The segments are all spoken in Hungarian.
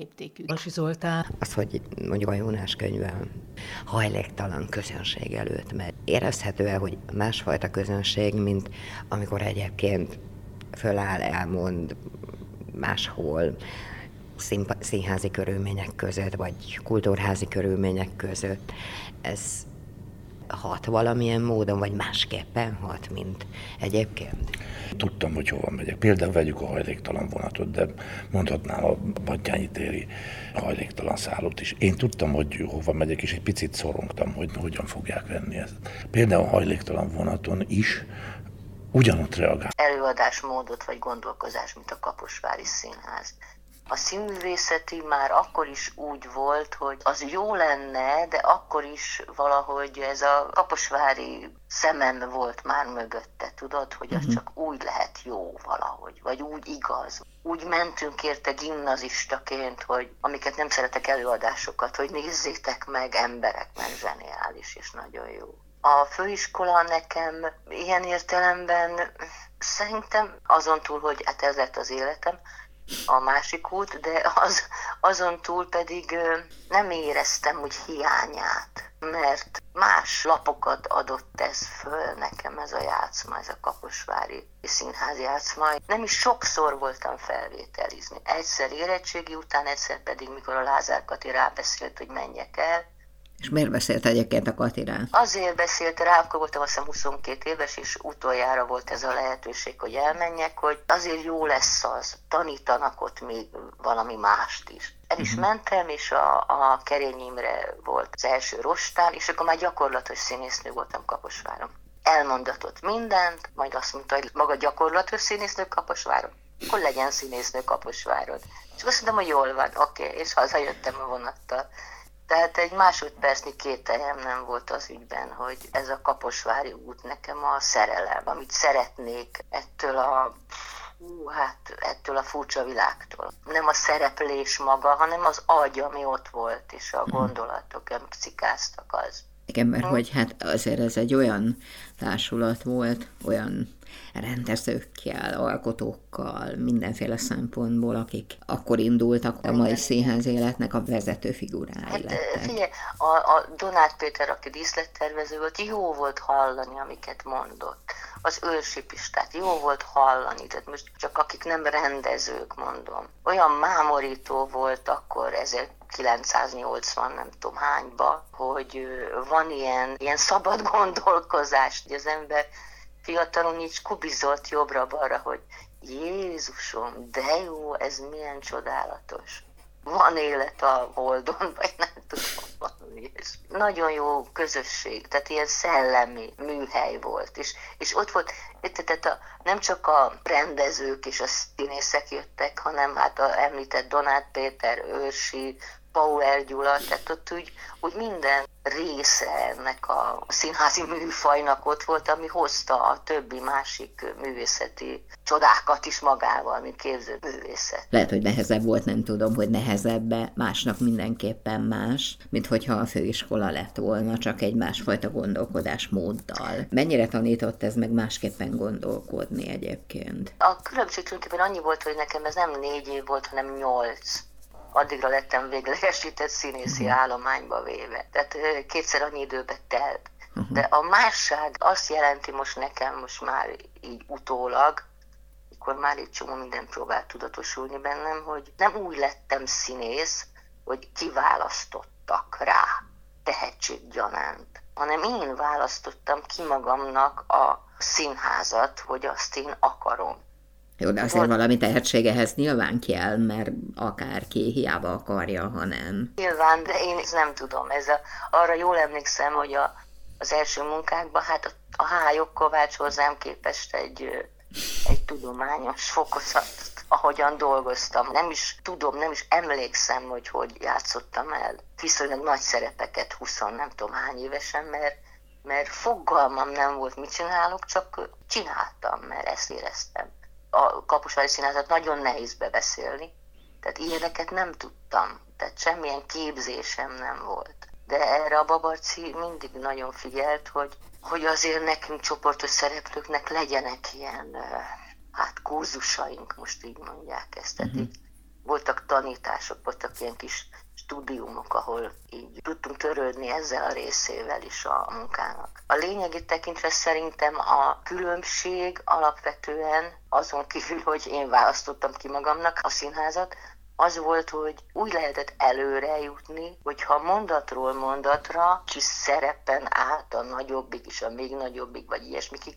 léptékű. Vasi Zoltán. Az, hogy mondjuk a Jónás könyve hajléktalan közönség előtt, mert érezhető el, hogy másfajta közönség, mint amikor egyébként föláll, elmond máshol, színházi körülmények között, vagy kultúrházi körülmények között. Ez hat valamilyen módon, vagy másképpen hat, mint egyébként? Tudtam, hogy hova megyek. Például vegyük a hajléktalan vonatot, de mondhatnám a Battyányi téri hajléktalan szállót is. Én tudtam, hogy hova megyek, és egy picit szorongtam, hogy hogyan fogják venni ezt. Például a hajléktalan vonaton is ugyanott reagál. Előadásmódot vagy gondolkozás, mint a Kaposvári Színház a színművészeti már akkor is úgy volt, hogy az jó lenne, de akkor is valahogy ez a kaposvári szemem volt már mögötte, tudod, hogy az uh-huh. csak úgy lehet jó valahogy, vagy úgy igaz. Úgy mentünk érte gimnazistaként, hogy amiket nem szeretek előadásokat, hogy nézzétek meg emberek, mert zseniális és nagyon jó. A főiskola nekem ilyen értelemben szerintem azon túl, hogy hát ez lett az életem, a másik út, de az, azon túl pedig nem éreztem úgy hiányát, mert más lapokat adott ez föl nekem ez a játszma, ez a Kaposvári Színház játszma. Nem is sokszor voltam felvételizni. Egyszer érettségi után, egyszer pedig, mikor a Lázár Kati rábeszélt, hogy menjek el, és miért beszélt egyébként a Katirán? Azért beszélt rá, akkor voltam azt hiszem 22 éves, és utoljára volt ez a lehetőség, hogy elmenjek, hogy azért jó lesz az, tanítanak ott még valami mást is. El is uh-huh. mentem, és a, a Kerény Imre volt az első rostán, és akkor már gyakorlatos színésznő voltam Kaposváron. Elmondatott mindent, majd azt mondta, hogy maga gyakorlatos színésznő Kaposváron, akkor legyen színésznő Kaposváron. És azt mondtam, hogy jól van, oké, okay, és hazajöttem a vonattal. Tehát egy másodpercnyi kételjem nem volt az ügyben, hogy ez a Kaposvári út nekem a szerelem, amit szeretnék ettől a hú, hát ettől a furcsa világtól. Nem a szereplés maga, hanem az agy, ami ott volt, és a mhm. gondolatok, amik cikáztak az. Igen, mert hm. hogy hát azért ez egy olyan társulat volt, olyan rendezőkkel, alkotókkal, mindenféle szempontból, akik akkor indultak a mai színház életnek a vezető figurái hát, lettek. Figyelj, a, a Donát Péter, aki díszlettervező volt, jó volt hallani, amiket mondott. Az őrsi Pistát jó volt hallani, tehát most csak akik nem rendezők, mondom. Olyan mámorító volt akkor 1980 nem tudom hányba, hogy van ilyen, ilyen szabad gondolkozás, hogy az ember fiatalon így kubizolt jobbra-balra, hogy Jézusom, de jó, ez milyen csodálatos. Van élet a Holdon, vagy nem tudom, valami és Nagyon jó közösség, tehát ilyen szellemi műhely volt. És, és ott volt, tehát a, nem csak a rendezők és a színészek jöttek, hanem hát a említett Donát Péter, Őrsi, Power Gyula, tehát ott úgy, úgy minden része ennek a színházi műfajnak ott volt, ami hozta a többi másik művészeti csodákat is magával, mint képző művészet. Lehet, hogy nehezebb volt, nem tudom, hogy nehezebbe, másnak mindenképpen más, mint hogyha a főiskola lett volna, csak egy másfajta gondolkodásmóddal. Mennyire tanított ez meg másképpen gondolkodni egyébként? A különbség tulajdonképpen annyi volt, hogy nekem ez nem négy év volt, hanem nyolc addigra lettem véglegesített színészi uh-huh. állományba véve. Tehát kétszer annyi időbe telt. Uh-huh. De a másság azt jelenti most nekem most már így utólag, akkor már egy csomó minden próbált tudatosulni bennem, hogy nem úgy lettem színész, hogy kiválasztottak rá tehetséggyanánt, hanem én választottam ki magamnak a színházat, hogy azt én akarom. Jó, de azért valami tehetségehez nyilván kell, mert akárki hiába akarja, ha nem. Nyilván, de én nem tudom. Ez a, arra jól emlékszem, hogy a, az első munkákban, hát a, a Hályok Kovács hozzám képest egy, egy tudományos fokozat, ahogyan dolgoztam. Nem is tudom, nem is emlékszem, hogy hogy játszottam el viszonylag nagy szerepeket 20 nem tudom hány évesen, mert mert fogalmam nem volt, mit csinálok, csak csináltam, mert ezt éreztem a Kaposvári Színházat nagyon nehéz bebeszélni, tehát ilyeneket nem tudtam, tehát semmilyen képzésem nem volt. De erre a Babarci mindig nagyon figyelt, hogy, hogy azért nekünk csoportos szereplőknek legyenek ilyen, hát kurzusaink, most így mondják ezt, tehát uh-huh. voltak tanítások, voltak ilyen kis stúdiumok, ahol így tudtunk törődni ezzel a részével is a munkának. A lényegét tekintve szerintem a különbség alapvetően azon kívül, hogy én választottam ki magamnak a színházat, az volt, hogy úgy lehetett előre jutni, hogyha mondatról mondatra kis szerepen át a nagyobbik és a még nagyobbik, vagy ilyesmikig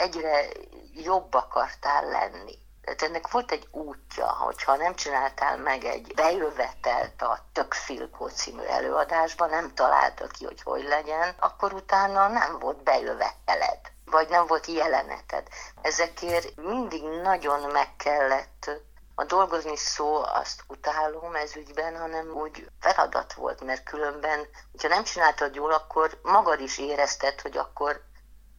egyre jobb akartál lenni. Tehát ennek volt egy útja, hogyha nem csináltál meg egy bejövetelt a Tök Filkó című előadásban, nem találtad ki, hogy hogy legyen, akkor utána nem volt bejöveteled vagy nem volt jeleneted. Ezekért mindig nagyon meg kellett a dolgozni szó, azt utálom ez ügyben, hanem úgy feladat volt, mert különben, hogyha nem csináltad jól, akkor magad is érezted, hogy akkor,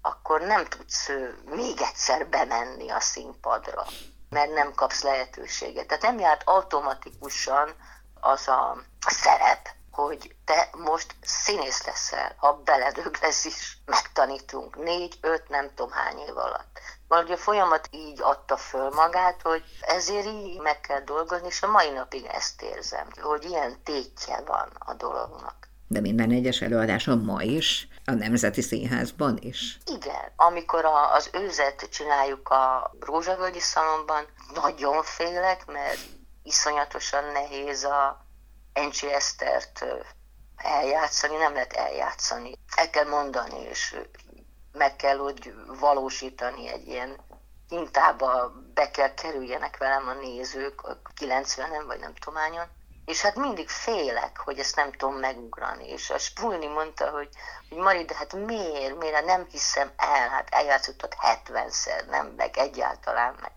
akkor nem tudsz még egyszer bemenni a színpadra mert nem kapsz lehetőséget. Tehát nem járt automatikusan az a szerep, hogy te most színész leszel, ha beledög lesz is, megtanítunk négy, öt, nem tudom hány év alatt. Valahogy a folyamat így adta föl magát, hogy ezért így meg kell dolgozni, és a mai napig ezt érzem, hogy ilyen tétje van a dolognak. De minden egyes előadáson ma is a Nemzeti Színházban is? Igen. Amikor a, az őzet csináljuk a Rózsavölgyi Szalomban, nagyon félek, mert iszonyatosan nehéz a Encsi Esztert eljátszani, nem lehet eljátszani. El kell mondani, és meg kell úgy valósítani egy ilyen hintába, be kell kerüljenek velem a nézők, 90-en vagy nem tudom hányan, és hát mindig félek, hogy ezt nem tudom megugrani. És a Spulni mondta, hogy, hogy Mari, de hát miért, miért, hát nem hiszem el, hát eljátszottad 70-szer, nem, meg egyáltalán meg.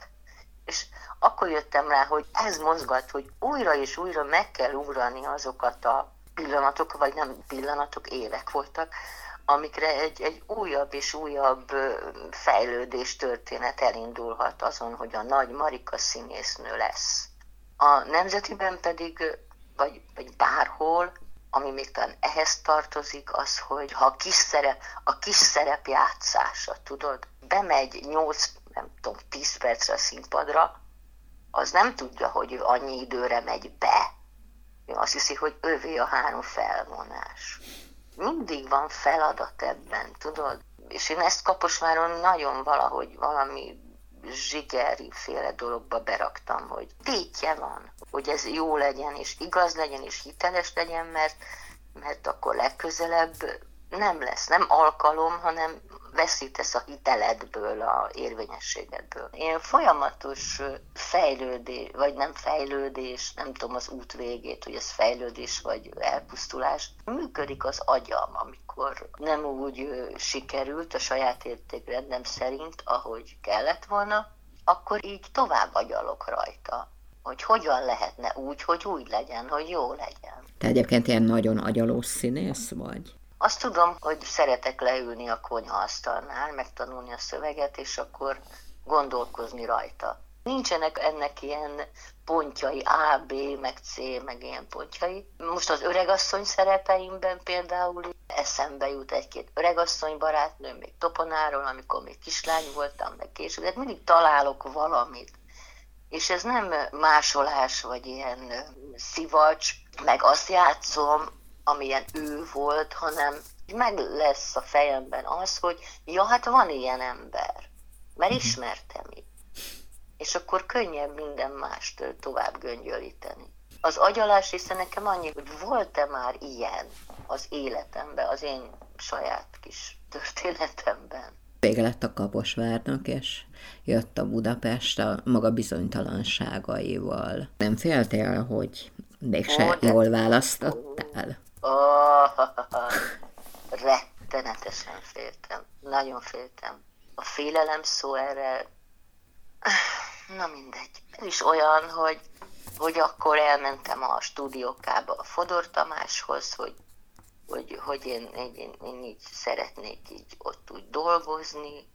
És akkor jöttem rá, hogy ez mozgat, hogy újra és újra meg kell ugrani azokat a pillanatok, vagy nem pillanatok, évek voltak, amikre egy, egy újabb és újabb fejlődés történet elindulhat azon, hogy a nagy Marika színésznő lesz. A nemzetiben pedig, vagy, vagy bárhol, ami még talán ehhez tartozik, az, hogy ha a kis szerep, a kis szerep játszása, tudod, bemegy 8, nem tudom, 10 percre a színpadra, az nem tudja, hogy ő annyi időre megy be. Ő azt hiszi, hogy övé a három felvonás. Mindig van feladat ebben, tudod? És én ezt Kaposváron nagyon valahogy valami zsigeri féle dologba beraktam, hogy tétje van, hogy ez jó legyen, és igaz legyen, és hiteles legyen, mert, mert akkor legközelebb nem lesz, nem alkalom, hanem veszítesz a hiteledből, a érvényességedből. Én folyamatos fejlődés, vagy nem fejlődés, nem tudom az út végét, hogy ez fejlődés vagy elpusztulás. Működik az agyam, amikor nem úgy sikerült a saját értékrendem szerint, ahogy kellett volna, akkor így tovább agyalok rajta hogy hogyan lehetne úgy, hogy úgy legyen, hogy jó legyen. Te egyébként ilyen nagyon agyalós színész vagy? Azt tudom, hogy szeretek leülni a konyhaasztalnál, megtanulni a szöveget, és akkor gondolkozni rajta. Nincsenek ennek ilyen pontjai, A, B, meg C, meg ilyen pontjai. Most az öregasszony szerepeimben például eszembe jut egy-két öregasszony barátnő, még Toponáról, amikor még kislány voltam, meg később, de mindig találok valamit. És ez nem másolás, vagy ilyen szivacs, meg azt játszom, amilyen ő volt, hanem meg lesz a fejemben az, hogy ja, hát van ilyen ember, mert mhm. ismertem így. És akkor könnyebb minden mást tovább göngyölíteni. Az agyalás hiszen nekem annyi, hogy volt-e már ilyen az életemben, az én saját kis történetemben. Vége lett a Kaposvárnak, és jött a Budapest a maga bizonytalanságaival. Nem féltél, hogy mégse Ó, jól választottál? Oh, rettenetesen féltem. Nagyon féltem. A félelem szó erre... Na mindegy. Ez is olyan, hogy, hogy akkor elmentem a stúdiókába a Fodor Tamáshoz, hogy, hogy, hogy én, én, én így szeretnék így ott úgy dolgozni,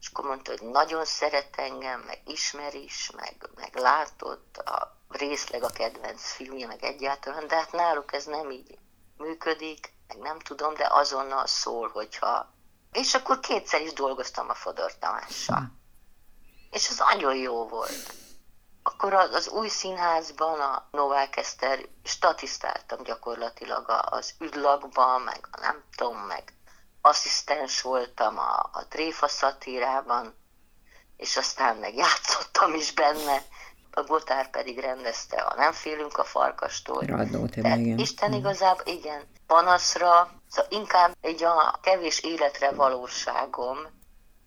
és akkor mondta, hogy nagyon szeret engem, meg ismer is, meg, meg látott a részleg a kedvenc filmje, meg egyáltalán, de hát náluk ez nem így működik, meg nem tudom, de azonnal szól, hogyha... És akkor kétszer is dolgoztam a Fodor Tamással. Hm. És az nagyon jó volt. akkor az új színházban a Novák Eszter statisztáltam gyakorlatilag az üdlagban, meg a nem tudom, meg asszisztens voltam a, a Tréfa szatírában, és aztán meg játszottam is benne, a Gotár pedig rendezte a Nem félünk a farkastól. Radnó, igen. Isten mm. igazából, igen, panaszra, szóval inkább egy a kevés életre valóságom,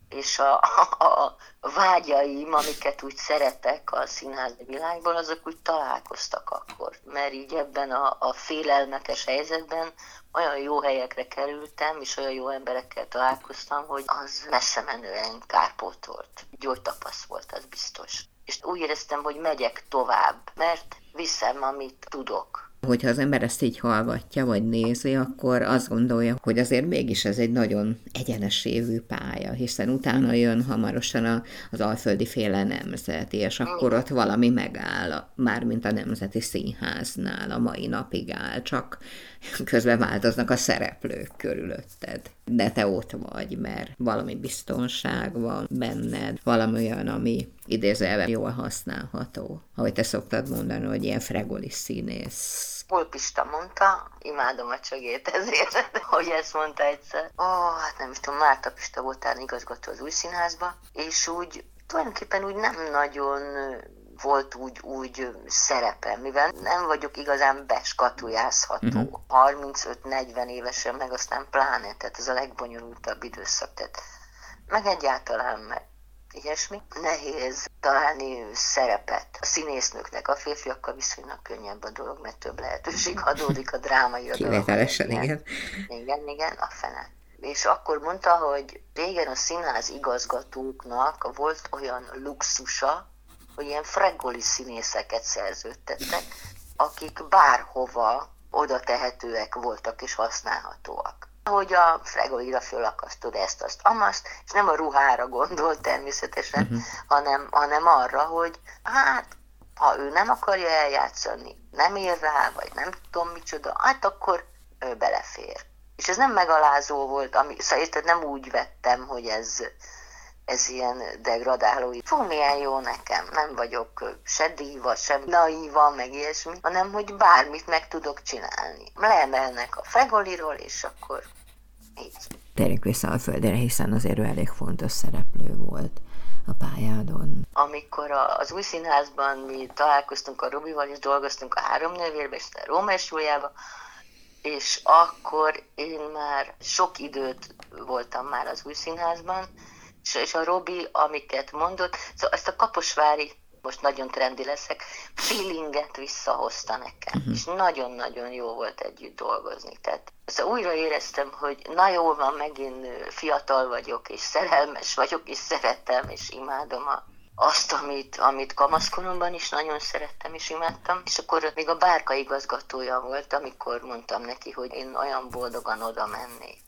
és a, a, a vágyaim, amiket úgy szeretek a színházi világból, azok úgy találkoztak akkor. Mert így ebben a, a félelmetes helyzetben olyan jó helyekre kerültem, és olyan jó emberekkel találkoztam, hogy az messze menően kárpótolt. Gyógytapasz volt, az biztos. És úgy éreztem, hogy megyek tovább, mert viszem, amit tudok hogyha az ember ezt így hallgatja, vagy nézi, akkor azt gondolja, hogy azért mégis ez egy nagyon egyenes évű pálya, hiszen utána jön hamarosan az alföldi féle nemzeti, és akkor ott valami megáll, mármint a Nemzeti Színháznál a mai napig áll, csak közben változnak a szereplők körülötted. De te ott vagy, mert valami biztonság van benned, valami olyan, ami idézelve jól használható. Ahogy te szoktad mondani, hogy ilyen fregolis színész Polpista mondta, imádom a csögét ezért, hogy ezt mondta egyszer. Ó, oh, hát nem is tudom, Márta Pista voltál igazgató az új színházba, és úgy tulajdonképpen úgy nem nagyon volt úgy, úgy szerepe, mivel nem vagyok igazán beskatujázható. Uh-huh. 35-40 évesen, meg aztán pláne, tehát ez a legbonyolultabb időszak, tehát meg egyáltalán meg ilyesmi. Nehéz találni szerepet a színésznőknek, a férfiakkal viszonylag könnyebb a dolog, mert több lehetőség adódik a drámai Kivételesen, igen. Igen, igen, a fene. És akkor mondta, hogy régen a színház igazgatóknak volt olyan luxusa, hogy ilyen fregoli színészeket szerződtettek, akik bárhova oda tehetőek voltak és használhatóak hogy a fregolira fölakasztod ezt, azt, amaszt, és nem a ruhára gondol természetesen, uh-huh. hanem, hanem arra, hogy hát, ha ő nem akarja eljátszani, nem ér rá, vagy nem tudom micsoda, hát akkor ő belefér. És ez nem megalázó volt, ami, szóval nem úgy vettem, hogy ez, ez ilyen degradáló. Fú, milyen jó nekem, nem vagyok se díva, sem naíva, meg ilyesmi, hanem hogy bármit meg tudok csinálni. Leemelnek a fregoliról, és akkor így. Térjünk vissza a földre, hiszen azért ő elég fontos szereplő volt a pályádon. Amikor az új színházban mi találkoztunk a Robival, és dolgoztunk a három nővérbe, és a Júliába, és akkor én már sok időt voltam már az új színházban, és, a Robi, amiket mondott, szóval ezt a kaposvári most nagyon trendi leszek, feelinget visszahozta nekem, uh-huh. és nagyon-nagyon jó volt együtt dolgozni. Tehát szóval újra éreztem, hogy na jól van, megint fiatal vagyok, és szerelmes vagyok, és szeretem, és imádom a, azt, amit, amit kamaszkoromban is nagyon szerettem és imádtam. És akkor még a bárka igazgatója volt, amikor mondtam neki, hogy én olyan boldogan oda mennék.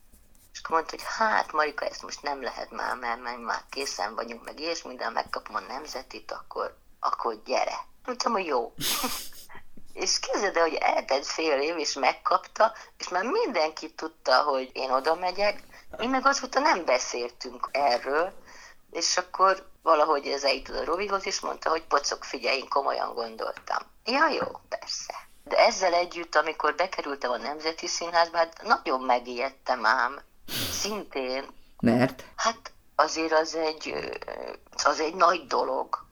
Akkor mondta, hogy hát Marika, ezt most nem lehet már, mert, mert már készen vagyunk, meg és minden megkapom a nemzetit, akkor akkor gyere. Mondtam, hogy jó. és képzeld el, hogy eltelt fél év, és megkapta, és már mindenki tudta, hogy én oda megyek. Mi meg azóta nem beszéltünk erről, és akkor valahogy ez eljutott a Robihoz, és mondta, hogy pocok, figyelj, én komolyan gondoltam. Ja, jó, persze. De ezzel együtt, amikor bekerültem a Nemzeti Színházba, hát nagyon megijedtem ám. Szintén. Mert? Hát azért az egy, az egy nagy dolog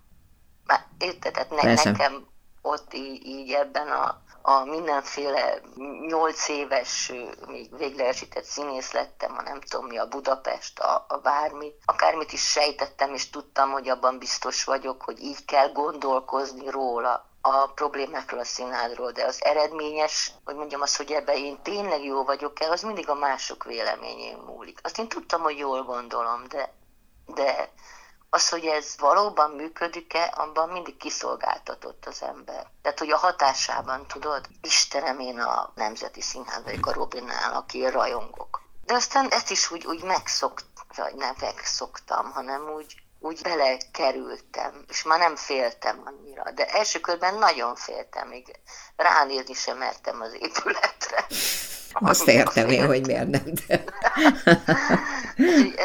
már érted, tehát ne, nekem ott így, így ebben a, a mindenféle nyolc éves, még véglegesített színész lettem, a nem tudom mi, a Budapest, a, a bármi. Akármit is sejtettem, és tudtam, hogy abban biztos vagyok, hogy így kell gondolkozni róla a problémákról a színházról, de az eredményes, hogy mondjam azt, hogy ebben én tényleg jó vagyok-e, az mindig a mások véleményén múlik. Azt én tudtam, hogy jól gondolom, de, de az, hogy ez valóban működik-e, abban mindig kiszolgáltatott az ember. Tehát, hogy a hatásában, tudod, Istenem, én a Nemzeti Színház vagyok a Robinnál, aki rajongok. De aztán ezt is úgy, úgy megszokt, vagy nem megszoktam, hanem úgy, úgy belekerültem, és már nem féltem annyira. De első körben nagyon féltem, még ránézni sem mertem az épületre. Azt értem én, hogy miért nem. De.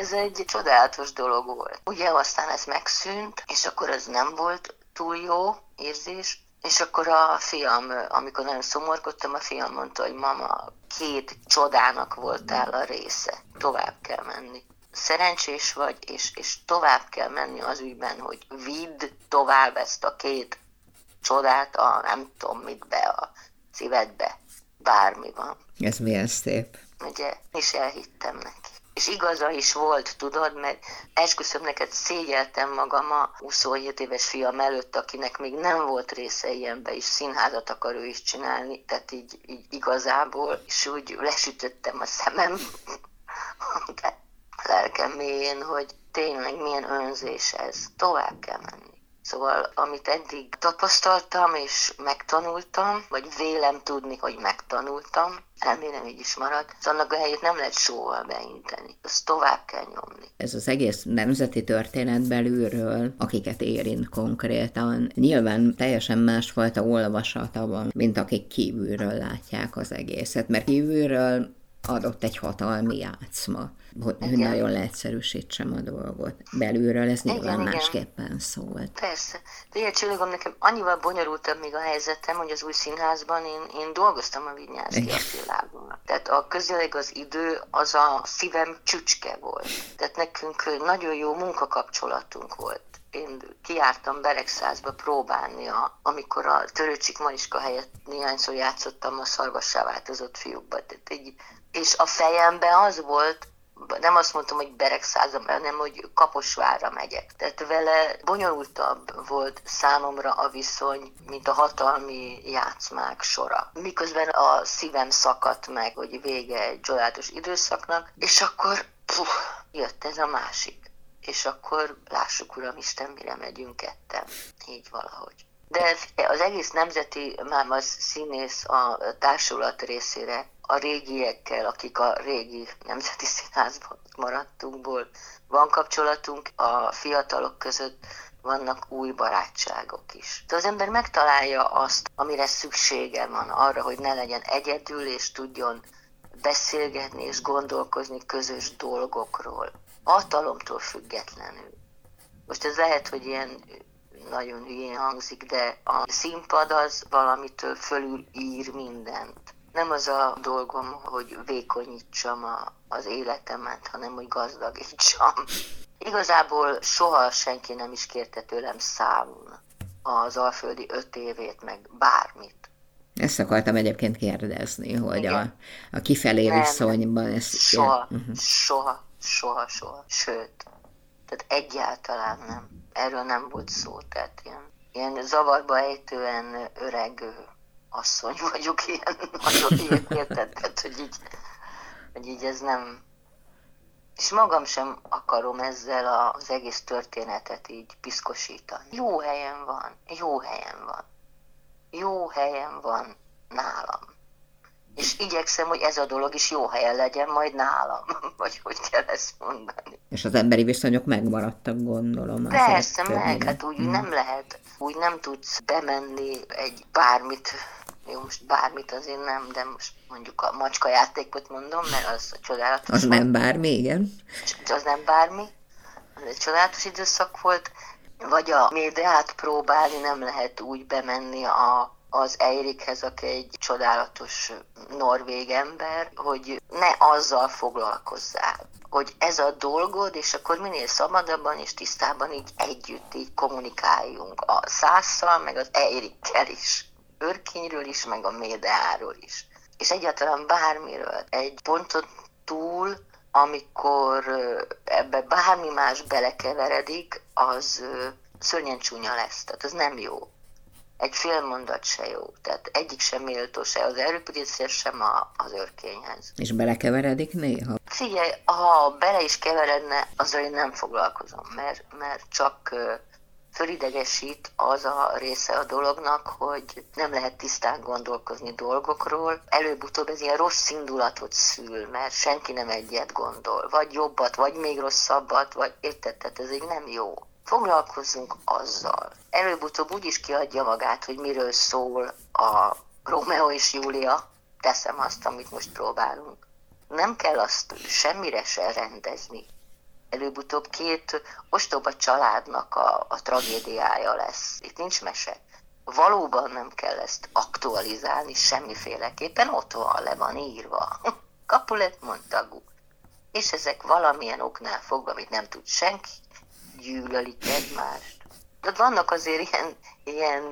ez egy csodálatos dolog volt. Ugye aztán ez megszűnt, és akkor ez nem volt túl jó érzés, és akkor a fiam, amikor nagyon szomorkodtam, a fiam mondta, hogy mama, két csodának voltál a része, tovább kell menni. Szerencsés vagy, és, és tovább kell menni az ügyben, hogy vidd tovább ezt a két csodát a nem tudom mit be a szívedbe, bármi van. Ez milyen szép. Ugye, és elhittem neki. És igaza is volt, tudod, mert esküszöm neked, szégyeltem magam a 27 éves fiam előtt, akinek még nem volt része ilyenbe, és színházat akar ő is csinálni, tehát így, így igazából, és úgy lesütöttem a szemem, de lelkem mélyén, hogy tényleg milyen önzés ez, tovább kell menni. Szóval, amit eddig tapasztaltam és megtanultam, vagy vélem tudni, hogy megtanultam, remélem így is marad, az annak a helyét nem lehet sóval beinteni. Azt tovább kell nyomni. Ez az egész nemzeti történet belülről, akiket érint konkrétan, nyilván teljesen másfajta olvasata van, mint akik kívülről látják az egészet, mert kívülről adott egy hatalmi játszma, hogy igen. nagyon leegyszerűsítsem a dolgot. Belülről ez nyilván igen, másképpen igen. szólt. Persze. Ilyen csillagom, nekem annyival bonyolultabb még a helyzetem, hogy az új színházban én, én dolgoztam a Vinyánszki Attilával. Tehát a közéleg az idő az a szívem csücske volt. Tehát nekünk nagyon jó munkakapcsolatunk volt én kiártam Beregszázba próbálni, a, amikor a Törőcsik Mariska helyett néhányszor játszottam a szarvassá változott fiúkba. Tehát egy és a fejemben az volt, nem azt mondtam, hogy Beregszázam, hanem hogy Kaposvárra megyek. Tehát vele bonyolultabb volt számomra a viszony, mint a hatalmi játszmák sora. Miközben a szívem szakadt meg, hogy vége egy csodálatos időszaknak, és akkor puh, jött ez a másik. És akkor lássuk, Uram Isten, mire megyünk ketten. Így valahogy. De az egész nemzeti máma színész a társulat részére a régiekkel, akik a régi Nemzeti Színházban maradtunkból van kapcsolatunk, a fiatalok között vannak új barátságok is. De az ember megtalálja azt, amire szüksége van arra, hogy ne legyen egyedül, és tudjon beszélgetni és gondolkozni közös dolgokról. Hatalomtól függetlenül. Most ez lehet, hogy ilyen nagyon hülyén hangzik, de a színpad az valamitől fölül ír mindent nem az a dolgom, hogy vékonyítsam a, az életemet, hanem hogy gazdagítsam. Igazából soha senki nem is kérte tőlem számon az alföldi öt évét, meg bármit. Ezt akartam egyébként kérdezni, hogy a, a kifelé nem, viszonyban ez... Soha, uh-huh. soha, soha, soha. Sőt, tehát egyáltalán nem. Erről nem volt szó, tehát ilyen, ilyen zavarba ejtően öreg asszony vagyok, ilyen nagyon érted, hogy így, hogy így ez nem... És magam sem akarom ezzel az egész történetet így piszkosítani. Jó helyen van, jó helyen van. Jó helyen van nálam. És igyekszem, hogy ez a dolog is jó helyen legyen majd nálam, vagy hogy kell ezt mondani. És az emberi viszonyok megmaradtak, gondolom. Persze, meg, hát úgy hmm. nem lehet, úgy nem tudsz bemenni egy bármit jó, most bármit azért nem, de most mondjuk a macska játékot mondom, mert az csodálatos. Az nem bármi, igen. Az nem bármi. Az egy csodálatos időszak volt. Vagy a médiát próbálni, nem lehet úgy bemenni a, az Eirikhez, aki egy csodálatos norvég ember, hogy ne azzal foglalkozzál hogy ez a dolgod, és akkor minél szabadabban és tisztában így együtt így kommunikáljunk a szásszal, meg az Eirikkel is örkényről is, meg a médeáról is. És egyáltalán bármiről. Egy ponton túl, amikor ebbe bármi más belekeveredik, az szörnyen csúnya lesz. Tehát az nem jó. Egy fél mondat se jó. Tehát egyik sem méltó se az erőpidészés, sem a, az örkényhez. És belekeveredik néha? Figyelj, ha bele is keveredne, azzal én nem foglalkozom, mert, mert csak fölidegesít az a része a dolognak, hogy nem lehet tisztán gondolkozni dolgokról. Előbb-utóbb ez ilyen rossz indulatot szül, mert senki nem egyet gondol. Vagy jobbat, vagy még rosszabbat, vagy érted, tehát ez egy nem jó. Foglalkozzunk azzal. Előbb-utóbb úgy is kiadja magát, hogy miről szól a Romeo és Júlia. Teszem azt, amit most próbálunk. Nem kell azt semmire se rendezni előbb-utóbb két ostoba családnak a, a tragédiája lesz. Itt nincs mese. Valóban nem kell ezt aktualizálni semmiféleképpen, ott van, le van írva. Capulet Montagu. És ezek valamilyen oknál fogva, amit nem tud senki, gyűlölik egymást. De vannak azért ilyen, ilyen,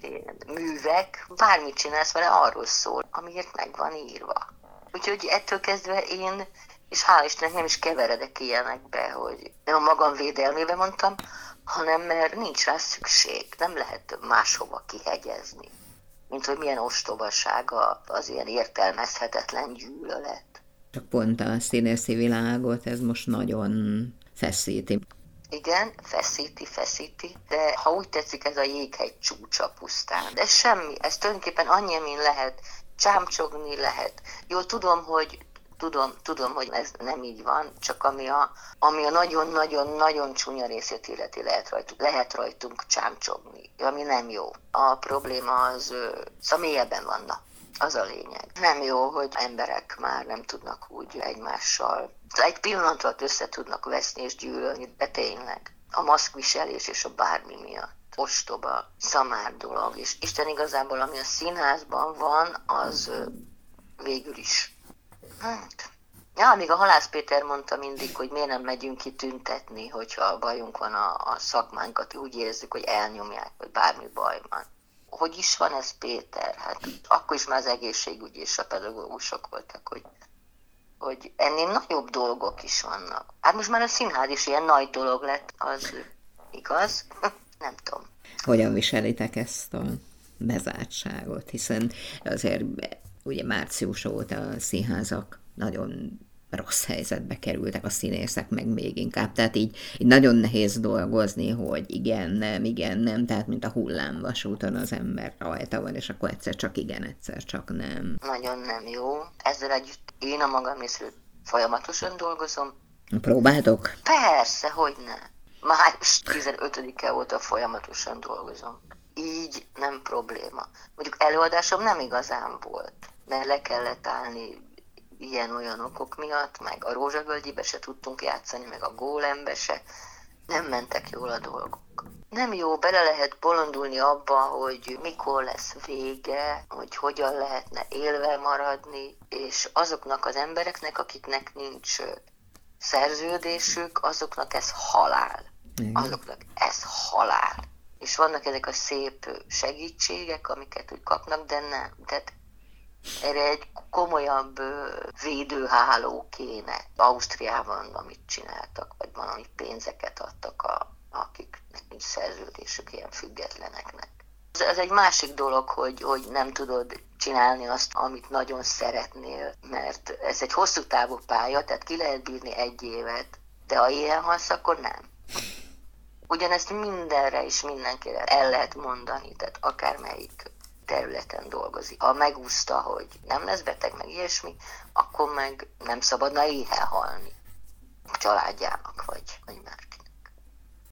ilyen művek, bármit csinálsz vele, arról szól, amiért meg van írva. Úgyhogy ettől kezdve én, és hál' Istennek nem is keveredek ilyenekbe, hogy nem a magam védelmébe mondtam, hanem mert nincs rá szükség, nem lehet máshova kihegyezni. Mint hogy milyen ostobasága az ilyen értelmezhetetlen gyűlölet. Csak pont a színészi világot ez most nagyon feszíti. Igen, feszíti, feszíti, de ha úgy tetszik, ez a jéghegy csúcsa pusztán. De semmi, ez tulajdonképpen annyi, amin lehet csámcsogni lehet. Jó, tudom, hogy tudom, tudom, hogy ez nem így van, csak ami a, ami a nagyon-nagyon-nagyon csúnya részét illeti, lehet rajtunk, lehet rajtunk csámcsogni, ami nem jó. A probléma az személyeben vannak. Az a lényeg. Nem jó, hogy emberek már nem tudnak úgy egymással. Egy pillanat össze tudnak veszni és gyűlölni, de tényleg. A maszkviselés és a bármi miatt ostoba, szamár dolog, és Isten igazából, ami a színházban van, az végül is. Hát, Ja, még a Halász Péter mondta mindig, hogy miért nem megyünk ki tüntetni, hogyha bajunk van a, a szakmánkat, úgy érzük, hogy elnyomják, vagy bármi baj van. Hogy is van ez, Péter? Hát akkor is már az egészségügyi és a pedagógusok voltak, hogy, hogy ennél nagyobb dolgok is vannak. Hát most már a színház is ilyen nagy dolog lett, az igaz? nem tudom. Hogyan viselitek ezt a bezártságot, hiszen azért ugye március óta a színházak nagyon rossz helyzetbe kerültek a színészek, meg még inkább. Tehát így, így nagyon nehéz dolgozni, hogy igen, nem, igen, nem, tehát mint a hullámvasúton az ember rajta van, és akkor egyszer csak igen, egyszer csak nem. Nagyon nem jó. Ezzel együtt én a magam részről folyamatosan dolgozom. Próbáltok? Persze, hogy nem május 15-e óta folyamatosan dolgozom. Így nem probléma. Mondjuk előadásom nem igazán volt, mert le kellett állni ilyen-olyan okok miatt, meg a Rózsavölgyibe se tudtunk játszani, meg a Gólembe se. Nem mentek jól a dolgok. Nem jó, bele lehet bolondulni abba, hogy mikor lesz vége, hogy hogyan lehetne élve maradni, és azoknak az embereknek, akiknek nincs szerződésük, azoknak ez halál. Igen. azoknak ez halál. És vannak ezek a szép segítségek, amiket úgy kapnak, de nem. Tehát erre egy komolyabb védőháló kéne. Ausztriában, amit csináltak, vagy valami pénzeket adtak, a, akiknek nincs szerződésük ilyen függetleneknek. Ez egy másik dolog, hogy, hogy nem tudod csinálni azt, amit nagyon szeretnél, mert ez egy hosszú távú pálya, tehát ki lehet bírni egy évet, de ha ilyen halsz, akkor nem. Ugyanezt mindenre és mindenkire el lehet mondani, tehát akármelyik területen dolgozik. Ha megúszta, hogy nem lesz beteg, meg ilyesmi, akkor meg nem szabadna éhe halni a családjának, vagy, vagy